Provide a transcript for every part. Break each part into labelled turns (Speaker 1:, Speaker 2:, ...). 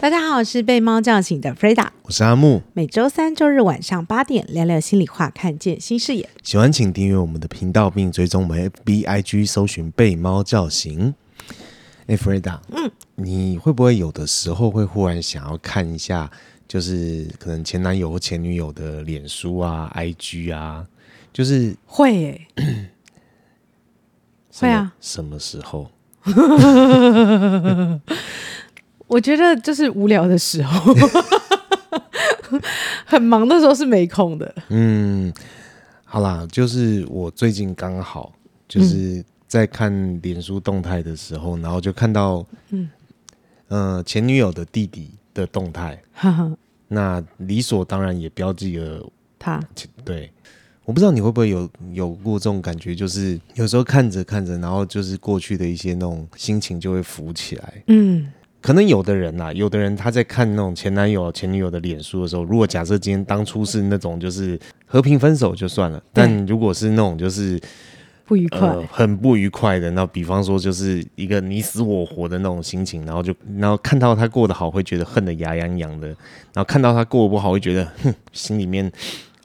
Speaker 1: 大家好，我是被猫叫醒的 Freda，
Speaker 2: 我是阿木。
Speaker 1: 每周三、周日晚上八点，聊聊心里话，看见新视野。
Speaker 2: 喜欢请订阅我们的频道，并追踪我们 FBIG，搜寻“被猫叫醒”。哎，Freda，嗯，你会不会有的时候会忽然想要看一下，就是可能前男友或前女友的脸书啊、IG 啊，就是
Speaker 1: 会诶，会啊，
Speaker 2: 什么时候？
Speaker 1: 我觉得就是无聊的时候，很忙的时候是没空的。
Speaker 2: 嗯，好啦，就是我最近刚好就是在看脸书动态的时候，嗯、然后就看到，嗯，呃，前女友的弟弟的动态，那理所当然也标记了他。对，我不知道你会不会有有过这种感觉，就是有时候看着看着，然后就是过去的一些那种心情就会浮起来。嗯。可能有的人呐、啊，有的人他在看那种前男友、前女友的脸书的时候，如果假设今天当初是那种就是和平分手就算了，但如果是那种就是
Speaker 1: 不愉快、
Speaker 2: 呃、很不愉快的，那比方说就是一个你死我活的那种心情，然后就然后看到他过得好，会觉得恨得牙痒痒的；然后看到他过得不好，会觉得 哼，心里面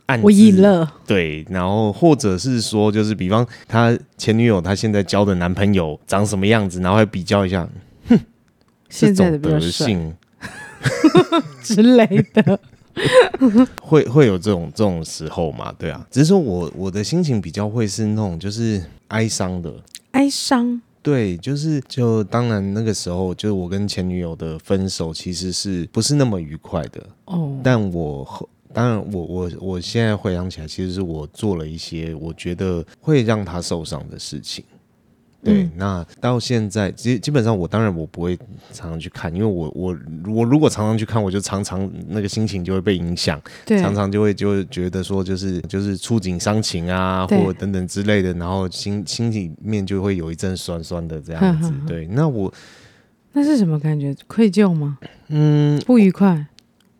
Speaker 2: 暗
Speaker 1: 我赢了。
Speaker 2: 对，然后或者是说，就是比方他前女友他现在交的男朋友长什么样子，然后还比较一下。
Speaker 1: 现在的德性 之类的，
Speaker 2: 会会有这种这种时候嘛？对啊，只是说我我的心情比较会是那种就是哀伤的
Speaker 1: 哀伤。
Speaker 2: 对，就是就当然那个时候，就是我跟前女友的分手，其实是不是那么愉快的哦？但我当然我我我现在回想起来，其实是我做了一些我觉得会让她受伤的事情。对，嗯、那到现在基基本上我当然我不会常常去看，因为我我我如果常常去看，我就常常那个心情就会被影响，对常常就会就会觉得说就是就是触景伤情啊，或者等等之类的，然后心心里面就会有一阵酸酸的这样子。呵呵呵对，那我
Speaker 1: 那是什么感觉？愧疚吗？嗯，不愉快。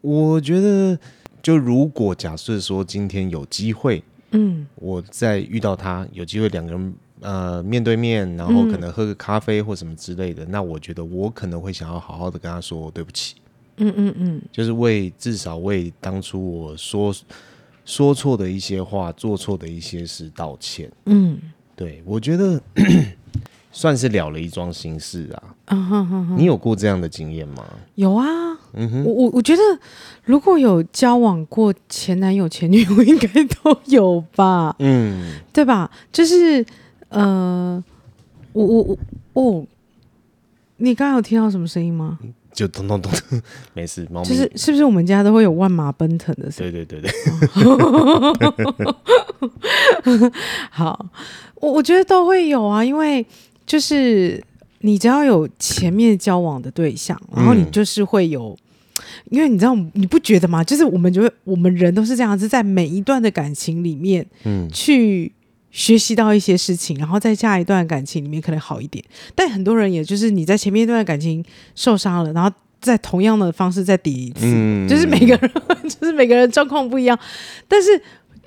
Speaker 2: 我觉得，就如果假设说今天有机会，嗯，我再遇到他，有机会两个人。呃，面对面，然后可能喝个咖啡或什么之类的，嗯、那我觉得我可能会想要好好的跟他说对不起。嗯嗯嗯，就是为至少为当初我说说错的一些话、做错的一些事道歉。嗯，对，我觉得 算是了了一桩心事啊。嗯哼哼哼，你有过这样的经验吗？
Speaker 1: 有啊。嗯哼，我我我觉得如果有交往过前男友、前女友，应该都有吧。嗯，对吧？就是。呃，我我我哦，你刚刚有听到什么声音吗？
Speaker 2: 就咚咚咚，没事。猫咪
Speaker 1: 就是是不是我们家都会有万马奔腾的声音？
Speaker 2: 对对对对。
Speaker 1: 好，我我觉得都会有啊，因为就是你只要有前面交往的对象，然后你就是会有，嗯、因为你知道你不觉得吗？就是我们就会，我们人都是这样子，在每一段的感情里面，嗯，去。学习到一些事情，然后在下一段感情里面可能好一点。但很多人也就是你在前面一段感情受伤了，然后在同样的方式再抵一次，嗯、就是每个人就是每个人状况不一样。但是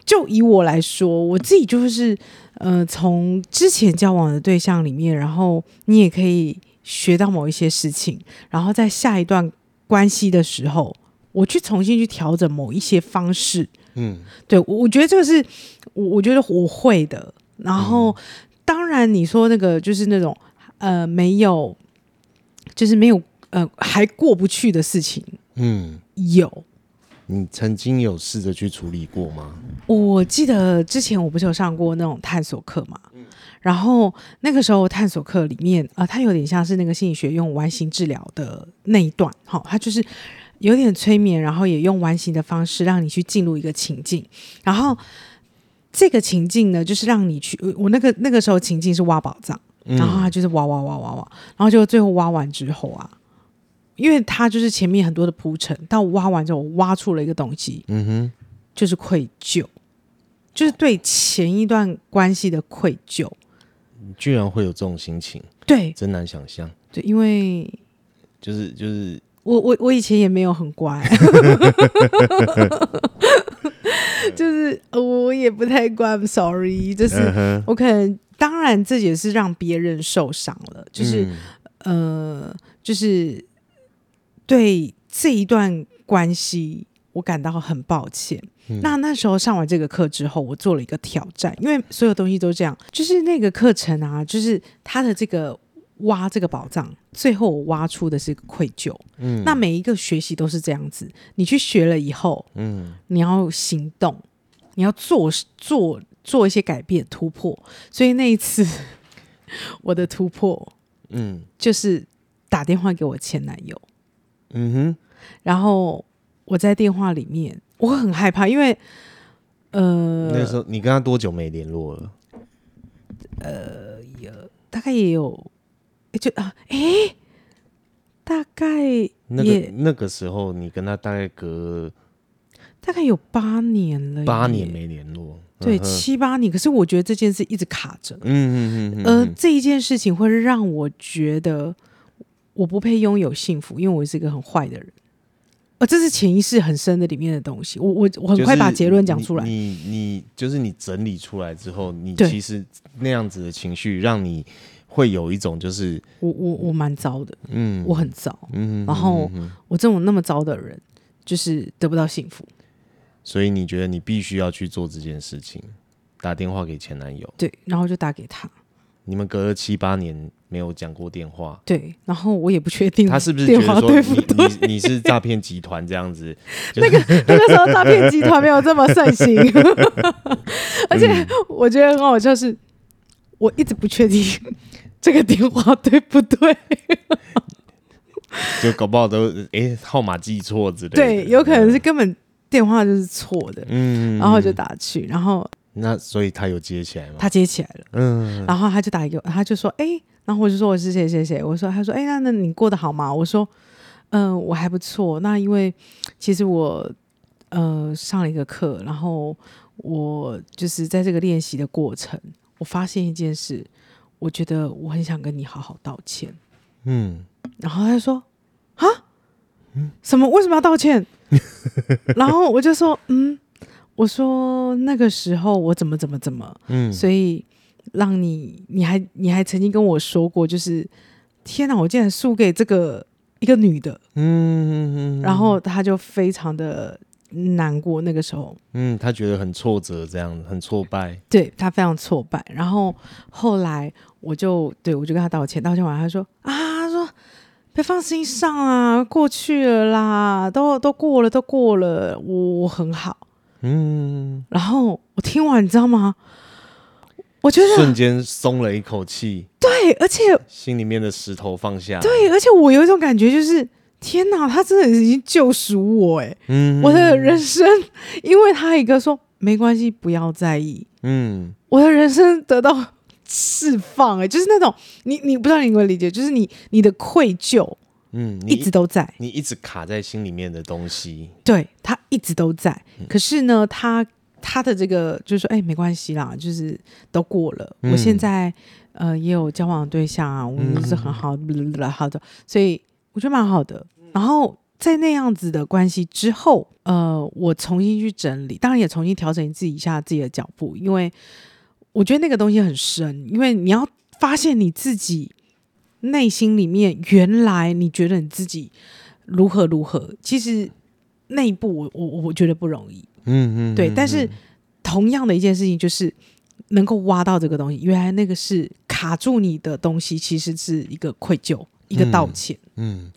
Speaker 1: 就以我来说，我自己就是呃，从之前交往的对象里面，然后你也可以学到某一些事情，然后在下一段关系的时候，我去重新去调整某一些方式。嗯，对，我我觉得这个是我我觉得我会的。然后，嗯、当然你说那个就是那种呃没有，就是没有呃还过不去的事情，嗯，有。
Speaker 2: 你曾经有试着去处理过吗？
Speaker 1: 我记得之前我不是有上过那种探索课嘛，嗯、然后那个时候探索课里面啊、呃，它有点像是那个心理学用完形治疗的那一段，好、哦，它就是。有点催眠，然后也用完形的方式让你去进入一个情境，然后这个情境呢，就是让你去我那个那个时候情境是挖宝藏，然后他就是挖挖挖挖挖，然后就最后挖完之后啊，因为他就是前面很多的铺陈，到挖完之后我挖出了一个东西，嗯哼，就是愧疚，就是对前一段关系的愧疚，
Speaker 2: 居然会有这种心情，
Speaker 1: 对，
Speaker 2: 真难想象，
Speaker 1: 对，因为
Speaker 2: 就是就是。
Speaker 1: 我我我以前也没有很乖，就是我也不太乖。I'm sorry，就是我可能当然这也是让别人受伤了，就是、嗯、呃，就是对这一段关系，我感到很抱歉。嗯、那那时候上完这个课之后，我做了一个挑战，因为所有东西都这样，就是那个课程啊，就是它的这个挖这个宝藏，最后我挖出的是愧疚。嗯，那每一个学习都是这样子，你去学了以后，嗯，你要行动，你要做做做一些改变突破。所以那一次 我的突破，嗯，就是打电话给我前男友，嗯哼，然后我在电话里面。我很害怕，因为呃，
Speaker 2: 那时候你跟他多久没联络了？
Speaker 1: 呃，有大概也有，就啊，哎，大概也
Speaker 2: 那个那个时候，你跟他大概隔
Speaker 1: 大概有八年了，
Speaker 2: 八年没联络，
Speaker 1: 对，七八年。可是我觉得这件事一直卡着，嗯嗯嗯，而这一件事情会让我觉得我不配拥有幸福，因为我是一个很坏的人。呃，这是潜意识很深的里面的东西。我我我很快把结论讲出来。
Speaker 2: 你你，你就是你整理出来之后，你其实那样子的情绪，让你会有一种就是
Speaker 1: 我我我蛮糟的，嗯，我很糟，嗯，然后我这种那么糟的人，就是得不到幸福。
Speaker 2: 所以你觉得你必须要去做这件事情，打电话给前男友，
Speaker 1: 对，然后就打给他。
Speaker 2: 你们隔了七八年没有讲过电话，
Speaker 1: 对，然后我也不确定
Speaker 2: 他是不是觉得说你你你是诈骗集团这样子，
Speaker 1: 那个那个时候诈骗集团没有这么盛行，而且我觉得很好，笑是我一直不确定 这个电话对不对，
Speaker 2: 就搞不好都哎号码记错之类的，
Speaker 1: 对，有可能是根本电话就是错的，嗯，然后就打去，然后。
Speaker 2: 那所以他有接起来吗？
Speaker 1: 他接起来了，嗯，然后他就打一个，他就说，哎、欸，然后我就说我是谁谁谁，我说，他说，哎、欸，那那你过得好吗？我说，嗯、呃，我还不错。那因为其实我呃上了一个课，然后我就是在这个练习的过程，我发现一件事，我觉得我很想跟你好好道歉，嗯，然后他就说，啊，嗯，什么？为什么要道歉？然后我就说，嗯。我说那个时候我怎么怎么怎么，嗯，所以让你你还你还曾经跟我说过，就是天哪，我竟然输给这个一个女的，嗯嗯嗯，然后他就非常的难过。那个时候，
Speaker 2: 嗯，他觉得很挫折，这样很挫败，
Speaker 1: 对他非常挫败。然后后来我就对我就跟他道歉，道歉完他说啊，他说别放心上啊，过去了啦，都都过了，都过了，我我很好。嗯，然后我听完，你知道吗？我觉得
Speaker 2: 瞬间松了一口气。
Speaker 1: 对，而且
Speaker 2: 心里面的石头放下。
Speaker 1: 对，而且我有一种感觉，就是天哪，他真的已经救赎我哎！嗯，我的人生，因为他一个说没关系，不要在意。嗯，我的人生得到释放哎，就是那种你你不知道你有没有理解，就是你你的愧疚。嗯，一直都在，
Speaker 2: 你一直卡在心里面的东西，
Speaker 1: 对，他一直都在。嗯、可是呢，他他的这个就是说，哎、欸，没关系啦，就是都过了。嗯、我现在呃也有交往的对象啊，我们是很好的，嗯、好的，所以我觉得蛮好的。然后在那样子的关系之后，呃，我重新去整理，当然也重新调整自己一下自己的脚步，因为我觉得那个东西很深，因为你要发现你自己。内心里面，原来你觉得你自己如何如何，其实那一步我我我觉得不容易，嗯嗯，对。但是同样的一件事情，就是能够挖到这个东西，原来那个是卡住你的东西，其实是一个愧疚，一个道歉。嗯，
Speaker 2: 嗯，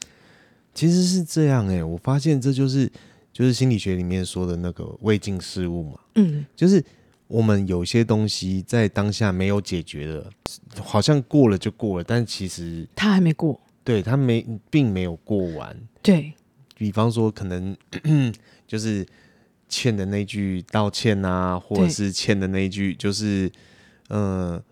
Speaker 2: 其实是这样哎、欸，我发现这就是就是心理学里面说的那个未尽事物嘛，嗯，就是。我们有些东西在当下没有解决的，好像过了就过了，但其实
Speaker 1: 他还没过，
Speaker 2: 对，他没，并没有过完。
Speaker 1: 对，
Speaker 2: 比方说，可能 就是欠的那句道歉啊，或者是欠的那句，就是，嗯、呃，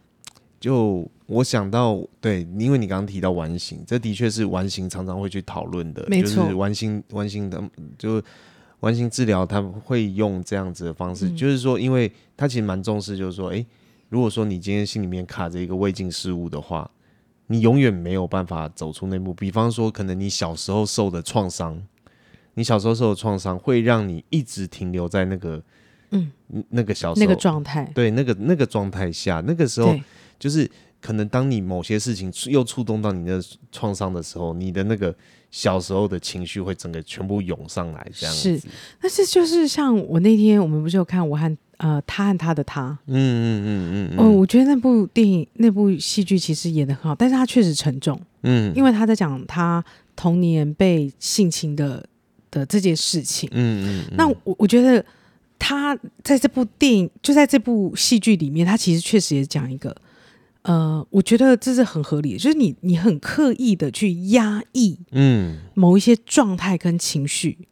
Speaker 2: 就我想到，对，因为你刚刚提到完形，这的确是完形常常会去讨论的，没错就是完形完形的，就。完形治疗，他会用这样子的方式，嗯、就是说，因为他其实蛮重视，就是说，诶，如果说你今天心里面卡着一个未尽事物的话，你永远没有办法走出那步。比方说，可能你小时候受的创伤，你小时候受的创伤会让你一直停留在那个，嗯，那个小时候
Speaker 1: 那个状态，
Speaker 2: 对，那个那个状态下，那个时候就是可能当你某些事情又触动到你的创伤的时候，你的那个小时候的情绪会整个全部涌上来，这样子。
Speaker 1: 是，但是就是像我那天我们不是有看我和呃他和他的他，
Speaker 2: 嗯嗯嗯嗯，
Speaker 1: 哦，我觉得那部电影那部戏剧其实演的很好，但是他确实沉重，嗯，因为他在讲他童年被性侵的的这件事情，嗯嗯，嗯，那我我觉得他在这部电影就在这部戏剧里面，他其实确实也讲一个。呃，我觉得这是很合理的，就是你你很刻意的去压抑，嗯，某一些状态跟情绪，嗯、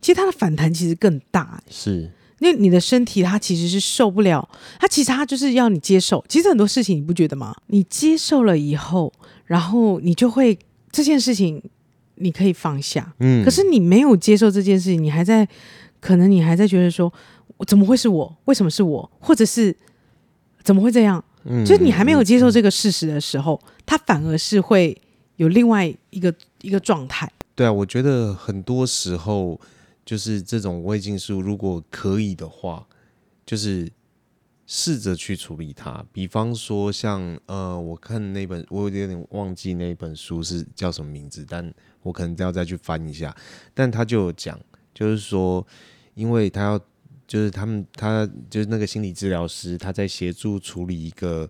Speaker 1: 其实它的反弹其实更大，
Speaker 2: 是，
Speaker 1: 因为你的身体它其实是受不了，它其实它就是要你接受，其实很多事情你不觉得吗？你接受了以后，然后你就会这件事情你可以放下，嗯，可是你没有接受这件事情，你还在，可能你还在觉得说，怎么会是我？为什么是我？或者是怎么会这样？嗯，就是你还没有接受这个事实的时候，他反而是会有另外一个一个状态。
Speaker 2: 对啊，我觉得很多时候就是这种未尽数，如果可以的话，就是试着去处理它。比方说像，像呃，我看那本，我有点忘记那本书是叫什么名字，但我可能都要再去翻一下。但他就有讲，就是说，因为他要。就是他们，他就是那个心理治疗师，他在协助处理一个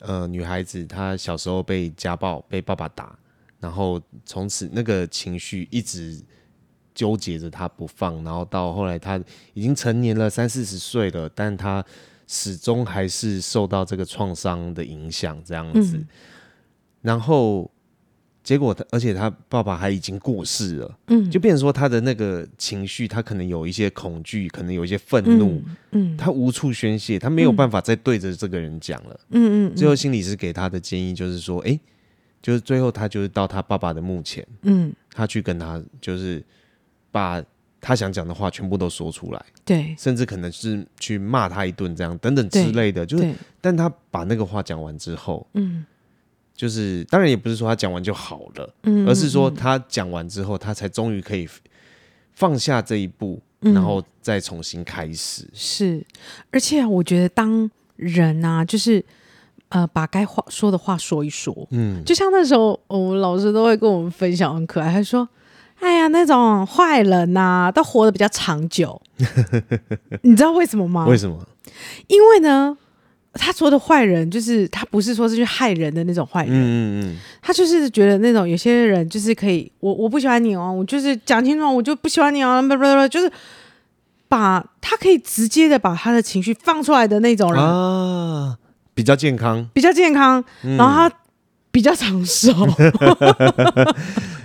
Speaker 2: 呃女孩子，她小时候被家暴，被爸爸打，然后从此那个情绪一直纠结着她不放，然后到后来她已经成年了，三四十岁了，但她始终还是受到这个创伤的影响，这样子，嗯、然后。结果他，而且他爸爸还已经过世了，嗯，就变成说他的那个情绪，他可能有一些恐惧，可能有一些愤怒，嗯，嗯，他无处宣泄，他没有办法再对着这个人讲了，嗯嗯，最后心理师给他的建议就是说，哎，就是最后他就是到他爸爸的墓前，嗯，他去跟他就是把他想讲的话全部都说出来，
Speaker 1: 对，
Speaker 2: 甚至可能是去骂他一顿这样等等之类的，就是，但他把那个话讲完之后，嗯。就是，当然也不是说他讲完就好了，嗯，而是说他讲完之后，他才终于可以放下这一步，嗯，然后再重新开始。
Speaker 1: 是，而且我觉得当人啊，就是呃，把该话说的话说一说，嗯，就像那时候我们老师都会跟我们分享，很可爱，他说：“哎呀，那种坏人呐，啊，都活得比较长久。” 你知道为什么吗？
Speaker 2: 为什么？
Speaker 1: 因为呢。他说的坏人，就是他不是说是去害人的那种坏人，嗯嗯，他就是觉得那种有些人就是可以，我我不喜欢你哦，我就是讲清楚，我就不喜欢你哦，不不不，就是把他可以直接的把他的情绪放出来的那种人。
Speaker 2: 啊，比较健康，
Speaker 1: 比较健康，然后他比较长寿，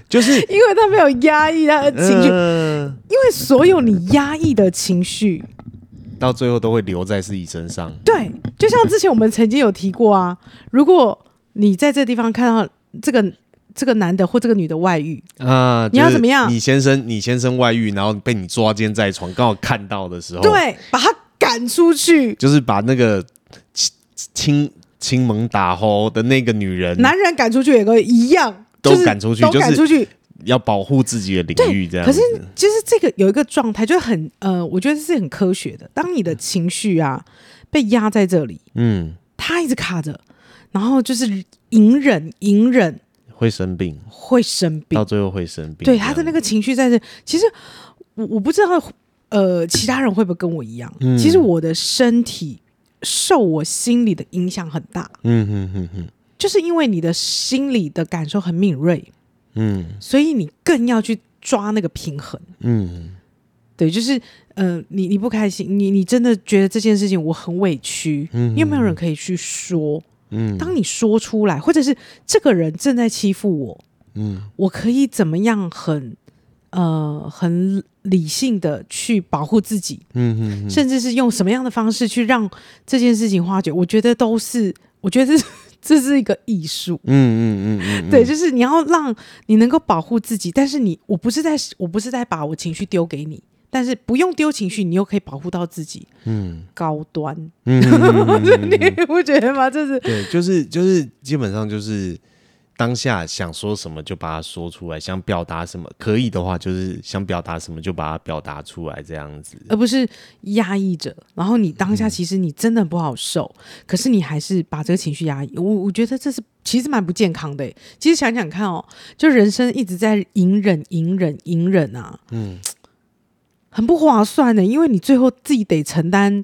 Speaker 2: 就是
Speaker 1: 因为他没有压抑他的情绪，因为所有你压抑的情绪。
Speaker 2: 到最后都会留在自己身上。
Speaker 1: 对，就像之前我们曾经有提过啊，如果你在这个地方看到这个这个男的或这个女的外遇啊，你要怎么样？
Speaker 2: 你先生，你先生外遇，然后被你抓奸在床，刚好看到的时候，
Speaker 1: 对，把他赶出去，
Speaker 2: 就是把那个亲亲蒙打吼的那个女人，
Speaker 1: 男人赶出去也可以一样，
Speaker 2: 都赶出去，
Speaker 1: 都赶出去。
Speaker 2: 要保护自己的领域，这样。
Speaker 1: 可是，就是这个有一个状态，就很呃，我觉得是很科学的。当你的情绪啊被压在这里，嗯，它一直卡着，然后就是隐忍，隐忍
Speaker 2: 会生病，
Speaker 1: 会生病，
Speaker 2: 到最后会生病。
Speaker 1: 对，他的那个情绪在这，其实我我不知道，呃，其他人会不会跟我一样？嗯，其实我的身体受我心里的影响很大。嗯哼哼哼，就是因为你的心理的感受很敏锐。嗯，所以你更要去抓那个平衡。嗯，对，就是呃，你你不开心，你你真的觉得这件事情我很委屈，嗯，你有没有人可以去说？嗯，当你说出来，或者是这个人正在欺负我，嗯，我可以怎么样很呃很理性的去保护自己？嗯嗯，甚至是用什么样的方式去让这件事情化解？我觉得都是，我觉得是。这是一个艺术，嗯嗯嗯嗯，对，就是你要让你能够保护自己，但是你我不是在我不是在把我情绪丢给你，但是不用丢情绪，你又可以保护到自己，嗯，高端，嗯，你不觉得吗？这是
Speaker 2: 对，就是就是基本上就是当下想说什么就把它说出来，想表达什么，可以的话就是想表达什么就把它表达出来，这样子，
Speaker 1: 而不是压抑着。然后你当下其实你真的不好受，嗯、可是你还是把这个情绪压抑。我我觉得这是其实蛮不健康的。其实想想看哦，就人生一直在隐忍、隐忍、隐忍啊，嗯，很不划算的，因为你最后自己得承担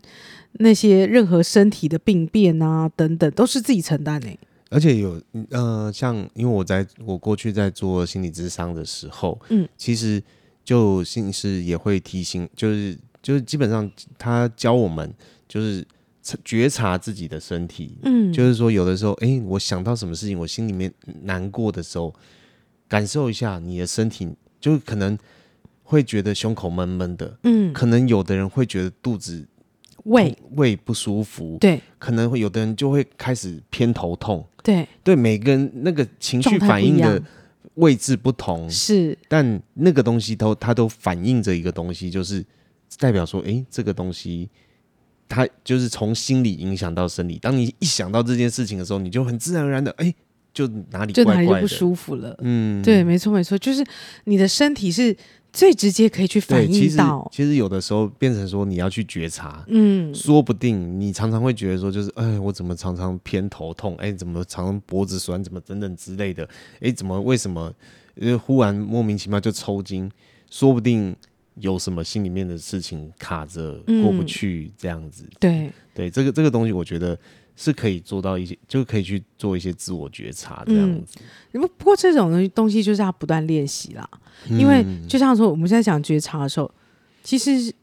Speaker 1: 那些任何身体的病变啊等等，都是自己承担的。
Speaker 2: 而且有呃，像因为我在我过去在做心理咨商的时候，嗯，其实就心理师也会提醒，就是就是基本上他教我们就是觉察自己的身体，嗯，就是说有的时候，哎、欸，我想到什么事情，我心里面难过的时候，感受一下你的身体，就可能会觉得胸口闷闷的，嗯，可能有的人会觉得肚子。
Speaker 1: 胃。
Speaker 2: 胃不舒服，
Speaker 1: 对，
Speaker 2: 可能会有的人就会开始偏头痛，
Speaker 1: 对，
Speaker 2: 对，每个人那个情绪反应的位置不同，
Speaker 1: 是，
Speaker 2: 但那个东西都它都反映着一个东西，就是代表说，哎，这个东西它就是从心理影响到生理。当你一想到这件事情的时候，你就很自然而然的，哎，就哪里怪怪的，
Speaker 1: 就哪里就不舒服了，嗯，对，没错没错，就是你的身体是。最直接可以去反映到，
Speaker 2: 其实有的时候变成说你要去觉察，嗯，说不定你常常会觉得说，就是哎，我怎么常常偏头痛，哎，怎么常常脖子酸，怎么等等之类的，哎，怎么为什么，忽然莫名其妙就抽筋，说不定有什么心里面的事情卡着过不去，这样子，
Speaker 1: 嗯、对。
Speaker 2: 对，这个这个东西我觉得。是可以做到一些，就可以去做一些自我觉察这样子。
Speaker 1: 不、嗯、不过这种东西东西就是要不断练习啦，嗯、因为就像说我们现在讲觉察的时候，其实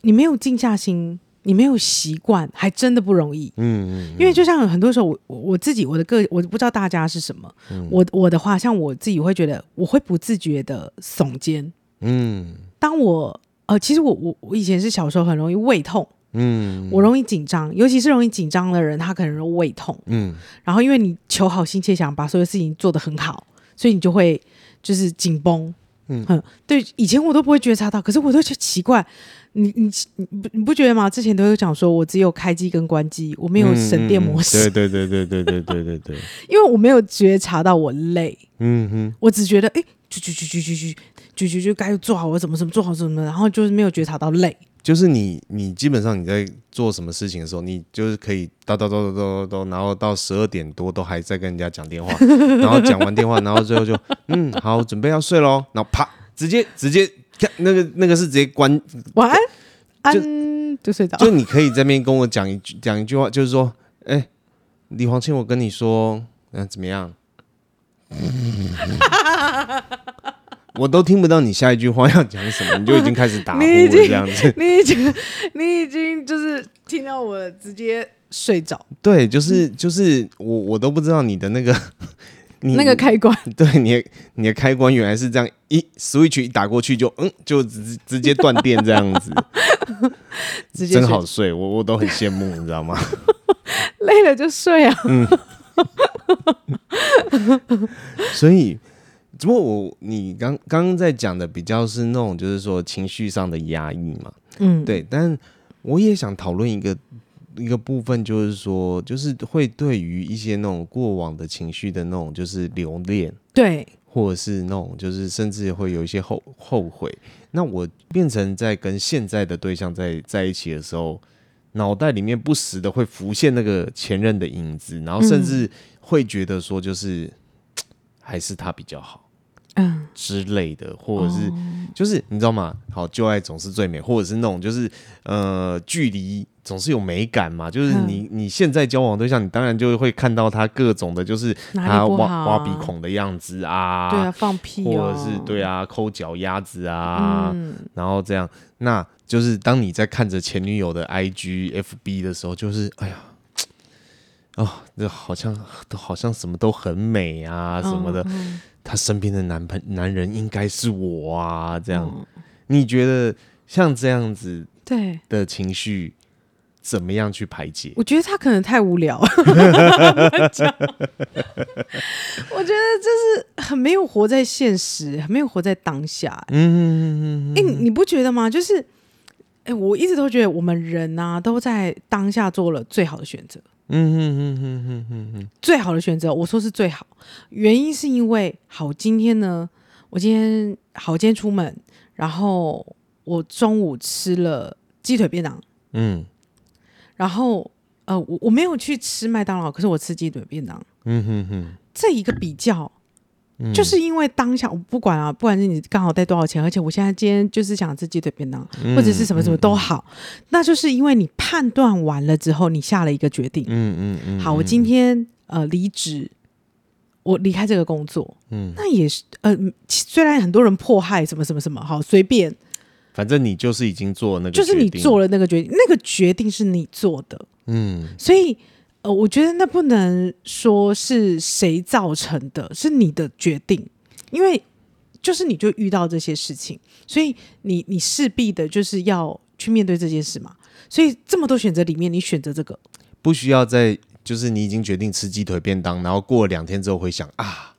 Speaker 1: 你没有静下心，你没有习惯，还真的不容易。嗯，嗯，嗯，因为就像很多时候我我自己我的个我不知道大家是什么，嗯、我我的话像我自己会觉得我会不自觉的耸肩。嗯，当我呃其实我我我以前是小时候很容易胃痛。嗯，我容易紧张，尤其是容易紧张的人，他可能会胃痛。嗯，然后因为你求好心切，想把所有事情做得很好，所以你就会就是紧绷。嗯，对，以前我都不会觉察到，可是我都觉得奇怪，你你你不你不觉得吗？之前都有讲说我只有开机跟关机，我没有省电模式。
Speaker 2: 嗯、对对对对对对对对对。
Speaker 1: 因为我没有觉察到我累。嗯哼，我只觉得哎，就就就就就就就就就该做好我怎么怎么做好什么，然后就是没有觉察到累。
Speaker 2: 就是你，你基本上你在做什么事情的时候，你就是可以叨叨叨叨叨叨，然后到十二点多都还在跟人家讲电话，然后讲完电话，然后最后就嗯好，准备要睡喽，然后啪，直接直接看那个那个是直接关
Speaker 1: 晚安，
Speaker 2: 就
Speaker 1: 安就睡着。
Speaker 2: 就你可以在那边跟我讲一句讲一句话，就是说，哎，李黄庆，我跟你说，嗯，怎么样？我都听不到你下一句话要讲什么，你就已经开始打呼了 这样子。
Speaker 1: 你已经，你已经就是听到我直接睡着。
Speaker 2: 对，就是就是我我都不知道你的那个 你
Speaker 1: 那个开关。
Speaker 2: 对，你的你的开关原来是这样，一 switch 一打过去就嗯就直直接断电这样子，直接真好睡，我我都很羡慕，你知道吗？
Speaker 1: 累了就睡啊。嗯。
Speaker 2: 所以。只不过我你刚刚刚在讲的比较是那种就是说情绪上的压抑嘛，嗯，对，但我也想讨论一个一个部分，就是说就是会对于一些那种过往的情绪的那种就是留恋，
Speaker 1: 对，
Speaker 2: 或者是那种就是甚至会有一些后后悔。那我变成在跟现在的对象在在一起的时候，脑袋里面不时的会浮现那个前任的影子，然后甚至会觉得说就是还是他比较好。嗯。之类的，或者是就是你知道吗？好，旧爱总是最美，或者是那种就是呃，距离总是有美感嘛。就是你你现在交往对象，你当然就会看到他各种的，就是他挖挖鼻孔的样子啊，
Speaker 1: 对啊，放屁，
Speaker 2: 或者是对啊，抠脚丫子啊，然后这样，那就是当你在看着前女友的 IG、FB 的时候，就是哎呀，哦，这好像都好像什么都很美啊，什么的。他身边的男朋男人应该是我啊，这样，嗯、你觉得像这样子对的情绪怎么样去排解？
Speaker 1: 我觉得他可能太无聊，我觉得这是很没有活在现实，很没有活在当下。嗯嗯嗯嗯，哎，你不觉得吗？就是，哎，我一直都觉得我们人啊都在当下做了最好的选择。
Speaker 2: 嗯哼哼哼哼哼哼，
Speaker 1: 最好的选择，我说是最好，原因是因为好，今天呢，我今天好，今天出门，然后我中午吃了鸡腿便当，嗯，然后呃，我我没有去吃麦当劳，可是我吃鸡腿便当，嗯哼哼，这一个比较。就是因为当下我不管啊，不管是你刚好带多少钱，而且我现在今天就是想吃鸡腿便当，或者是什么什么都好，那就是因为你判断完了之后，你下了一个决定。嗯嗯嗯。好，我今天呃离职，我离开这个工作。嗯。那也是呃，虽然很多人迫害什么什么什么，好随便，
Speaker 2: 反正你就是已经做那个，
Speaker 1: 就是你做了那个决定，那个决定是你做的。嗯。所以。呃，我觉得那不能说是谁造成的，是你的决定，因为就是你就遇到这些事情，所以你你势必的就是要去面对这件事嘛。所以这么多选择里面，你选择这个，
Speaker 2: 不需要再就是你已经决定吃鸡腿便当，然后过了两天之后回想啊，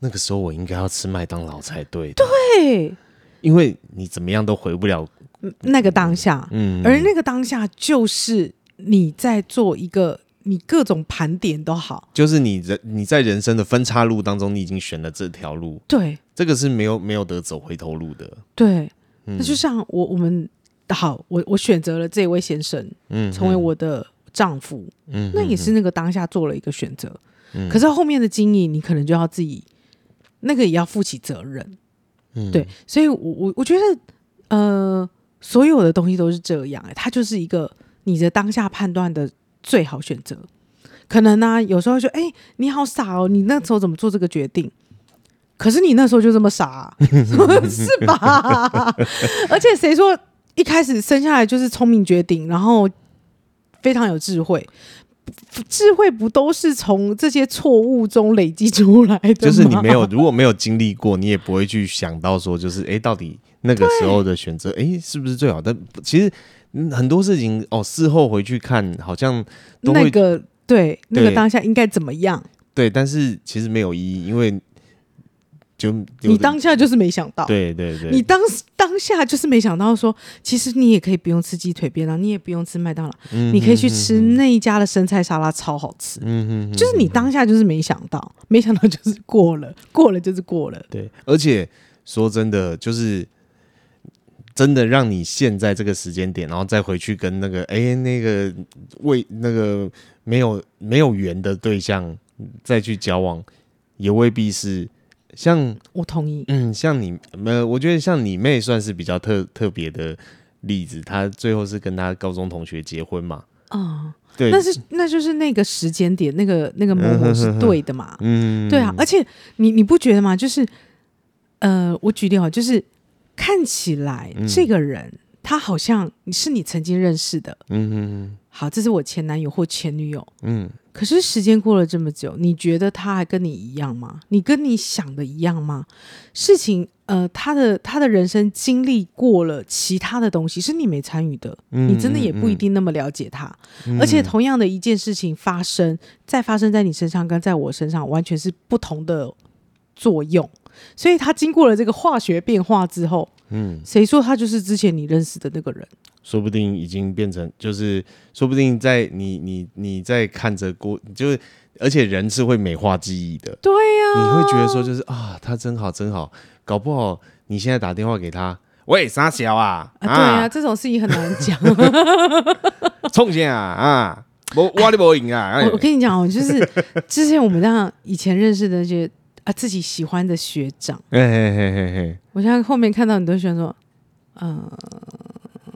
Speaker 2: 那个时候我应该要吃麦当劳才对。
Speaker 1: 对，
Speaker 2: 因为你怎么样都回不了
Speaker 1: 那个当下，嗯，而那个当下就是你在做一个。你各种盘点都好，
Speaker 2: 就是你人你在人生的分岔路当中，你已经选了这条路，
Speaker 1: 对，
Speaker 2: 这个是没有没有得走回头路的，
Speaker 1: 对。嗯、那就像我我们好，我我选择了这位先生，嗯，成为我的丈夫，嗯，那也是那个当下做了一个选择，嗯，可是后面的经营，你可能就要自己那个也要负起责任，嗯，对。所以我我我觉得，呃，所有的东西都是这样，欸，它就是一个你的当下判断的。最好选择，可能呢、啊，有时候就哎、欸，你好傻哦，你那时候怎么做这个决定？可是你那时候就这么傻、啊，是吧？而且谁说一开始生下来就是聪明绝顶，然后非常有智慧？智慧不都是从这些错误中累积出来的？
Speaker 2: 就是你没有，如果没有经历过，你也不会去想到说，就是哎、欸，到底那个时候的选择，哎、欸，是不是最好的？但其实。很多事情哦，事后回去看，好像都会
Speaker 1: 那个对那个当下应该怎么样？
Speaker 2: 对，但是其实没有意义，因为就
Speaker 1: 你当下就是没想到，
Speaker 2: 对对对，
Speaker 1: 你当当下就是没想到说，其实你也可以不用吃鸡腿便当，你也不用吃麦当劳，你可以去吃那一家的生菜沙拉，超好吃。嗯哼，哼，哼，就是你当下就是没想到，没想到就是过了，过了就是过了。
Speaker 2: 对，而且说真的，就是。真的让你现在这个时间点，然后再回去跟那个哎、欸、那个为那个没有没有缘的对象再去交往，也未必是像
Speaker 1: 我同意，
Speaker 2: 嗯，像你没我觉得像你妹算是比较特特别的例子，她最后是跟她高中同学结婚嘛，啊、
Speaker 1: 哦，对，那是那就是那个时间点，那个那个 moment 是对的嘛，嗯，对啊，而且你你不觉得吗？就是呃，我举例哈，就是。看起来这个人，嗯、他好像你是你曾经认识的，嗯嗯好，这是我前男友或前女友，嗯。可是时间过了这么久，你觉得他还跟你一样吗？你跟你想的一样吗？事情，呃，他的他的人生经历过了其他的东西，是你没参与的，嗯、你真的也不一定那么了解他。嗯、而且，同样的一件事情发生，再发生在你身上，跟在我身上，完全是不同的作用。所以他经过了这个化学变化之后，嗯，谁说他就是之前你认识的那个人？
Speaker 2: 说不定已经变成，就是说不定在你你你在看着过，就是而且人是会美化记忆的，
Speaker 1: 对呀、啊，
Speaker 2: 你会觉得说就是啊，他真好真好，搞不好你现在打电话给他，喂，傻小啊，
Speaker 1: 啊，对啊，这种事情很难讲，
Speaker 2: 冲线啊啊，我我你不赢啊，
Speaker 1: 我我跟你讲哦，就是之前我们这样以前认识的那些。啊，自己喜欢的学长，嘿嘿嘿嘿嘿，我现在后面看到很多学生说，嗯，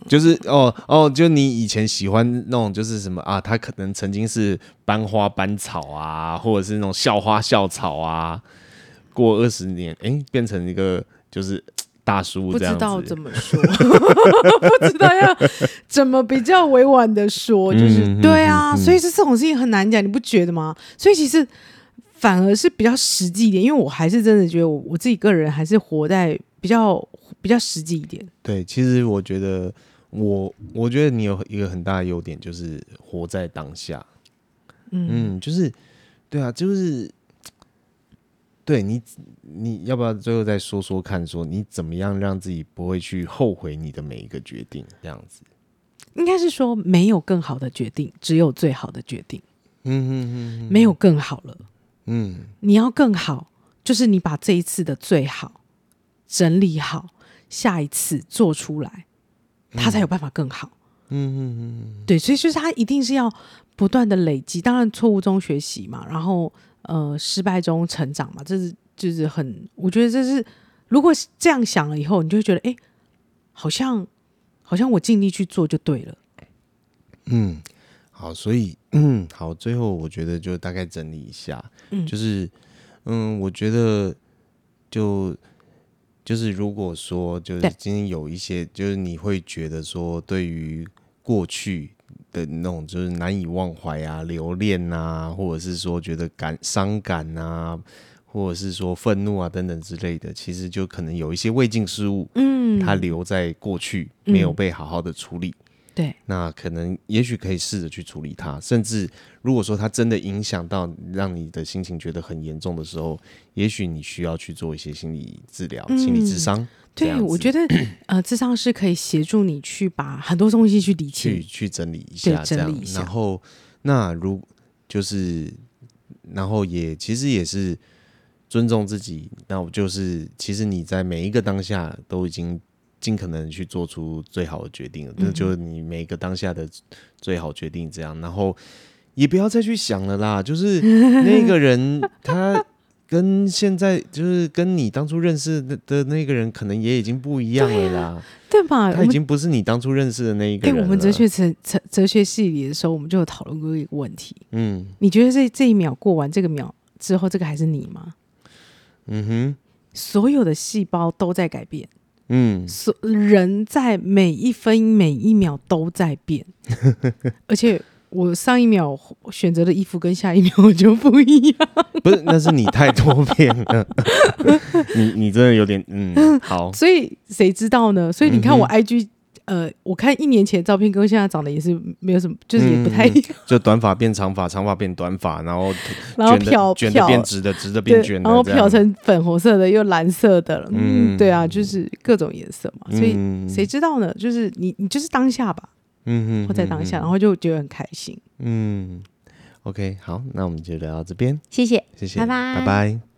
Speaker 2: 就是哦哦，就你以前喜欢那种，就是什么啊？他可能曾经是班花班草啊，或者是那种校花校草啊。过二十年，哎、欸，变成一个就是大叔，
Speaker 1: 不知道怎么说，不知道要怎么比较委婉的说，就是、嗯、对啊，嗯、所以是这种事情很难讲，你不觉得吗？所以其实。反而是比较实际一点，因为我还是真的觉得我我自己个人还是活在比较比较实际一点。
Speaker 2: 对，其实我觉得我我觉得你有一个很大的优点，就是活在当下。嗯，嗯，就是对啊，就是对你你要不要最后再说说看，说你怎么样让自己不会去后悔你的每一个决定？这样子，
Speaker 1: 应该是说没有更好的决定，只有最好的决定。
Speaker 2: 嗯嗯嗯，
Speaker 1: 没有更好了。
Speaker 2: 嗯，
Speaker 1: 你要更好，就是你把这一次的最好整理好，下一次做出来，他才有办法更好。
Speaker 2: 嗯嗯嗯，
Speaker 1: 对，所以就是他一定是要不断的累积，当然错误中学习嘛，然后呃失败中成长嘛，这是就是很，我觉得这是如果这样想了以后，你就会觉得哎，好像好像我尽力去做就对了。
Speaker 2: 嗯，好，所以嗯好，最后我觉得就大概整理一下，嗯，就是嗯，我觉得就就是如果说就是今天有一些，就是你会觉得说对于过去的那种就是难以忘怀啊、留恋啊，或者是说觉得感伤感啊，或者是说愤怒啊等等之类的，其实就可能有一些未尽事物，嗯，它留在过去，没有被好好的处理。嗯
Speaker 1: 对，
Speaker 2: 那可能也许可以试着去处理它，甚至如果说它真的影响到让你的心情觉得很严重的时候，也许你需要去做一些心理治疗、嗯、心理智商。
Speaker 1: 对，我觉得呃，智商是可以协助你去把很多东西去理清、
Speaker 2: 去去整理一下，这样。然后，那如就是，然后也其实也是尊重自己。那我就是，其实你在每一个当下都已经。尽可能去做出最好的决定，那、嗯、就是你每个当下的最好决定。这样，然后也不要再去想了啦。就是 那个人，他跟现在就是跟你当初认识的的那个人，可能也已经不一样了啦，
Speaker 1: 对吧、啊？
Speaker 2: 他已经不是你当初认识的那一个人。我们
Speaker 1: 哲学哲哲学系里的时候，我们就有讨论过一个问题。
Speaker 2: 嗯，
Speaker 1: 你觉得这这一秒过完这个秒之后，这个还是你吗？
Speaker 2: 嗯哼，
Speaker 1: 所有的细胞都在改变。
Speaker 2: 嗯，
Speaker 1: 所人在每一分每一秒都在变，而且我上一秒选择的衣服跟下一秒就不一样。
Speaker 2: 不是，那是你太多变了，你你真的有点嗯好。
Speaker 1: 所以谁知道呢？所以你看我 IG。呃，我看一年前的照片跟现在长得也是没有什么，就是也不太一样。嗯、
Speaker 2: 就短发变长发，长发变短发，然后
Speaker 1: 然后漂
Speaker 2: 卷的变直的，直的变卷的，
Speaker 1: 然后漂成粉红色的又蓝色的了。嗯，对啊，就是各种颜色嘛。所以谁知道呢？就是你，你就是当下吧。嗯嗯，活在当下，然后就觉得很开心。
Speaker 2: 嗯，OK，好，那我们就聊到这边。
Speaker 1: 谢谢，
Speaker 2: 谢谢，
Speaker 1: 拜拜，
Speaker 2: 拜拜。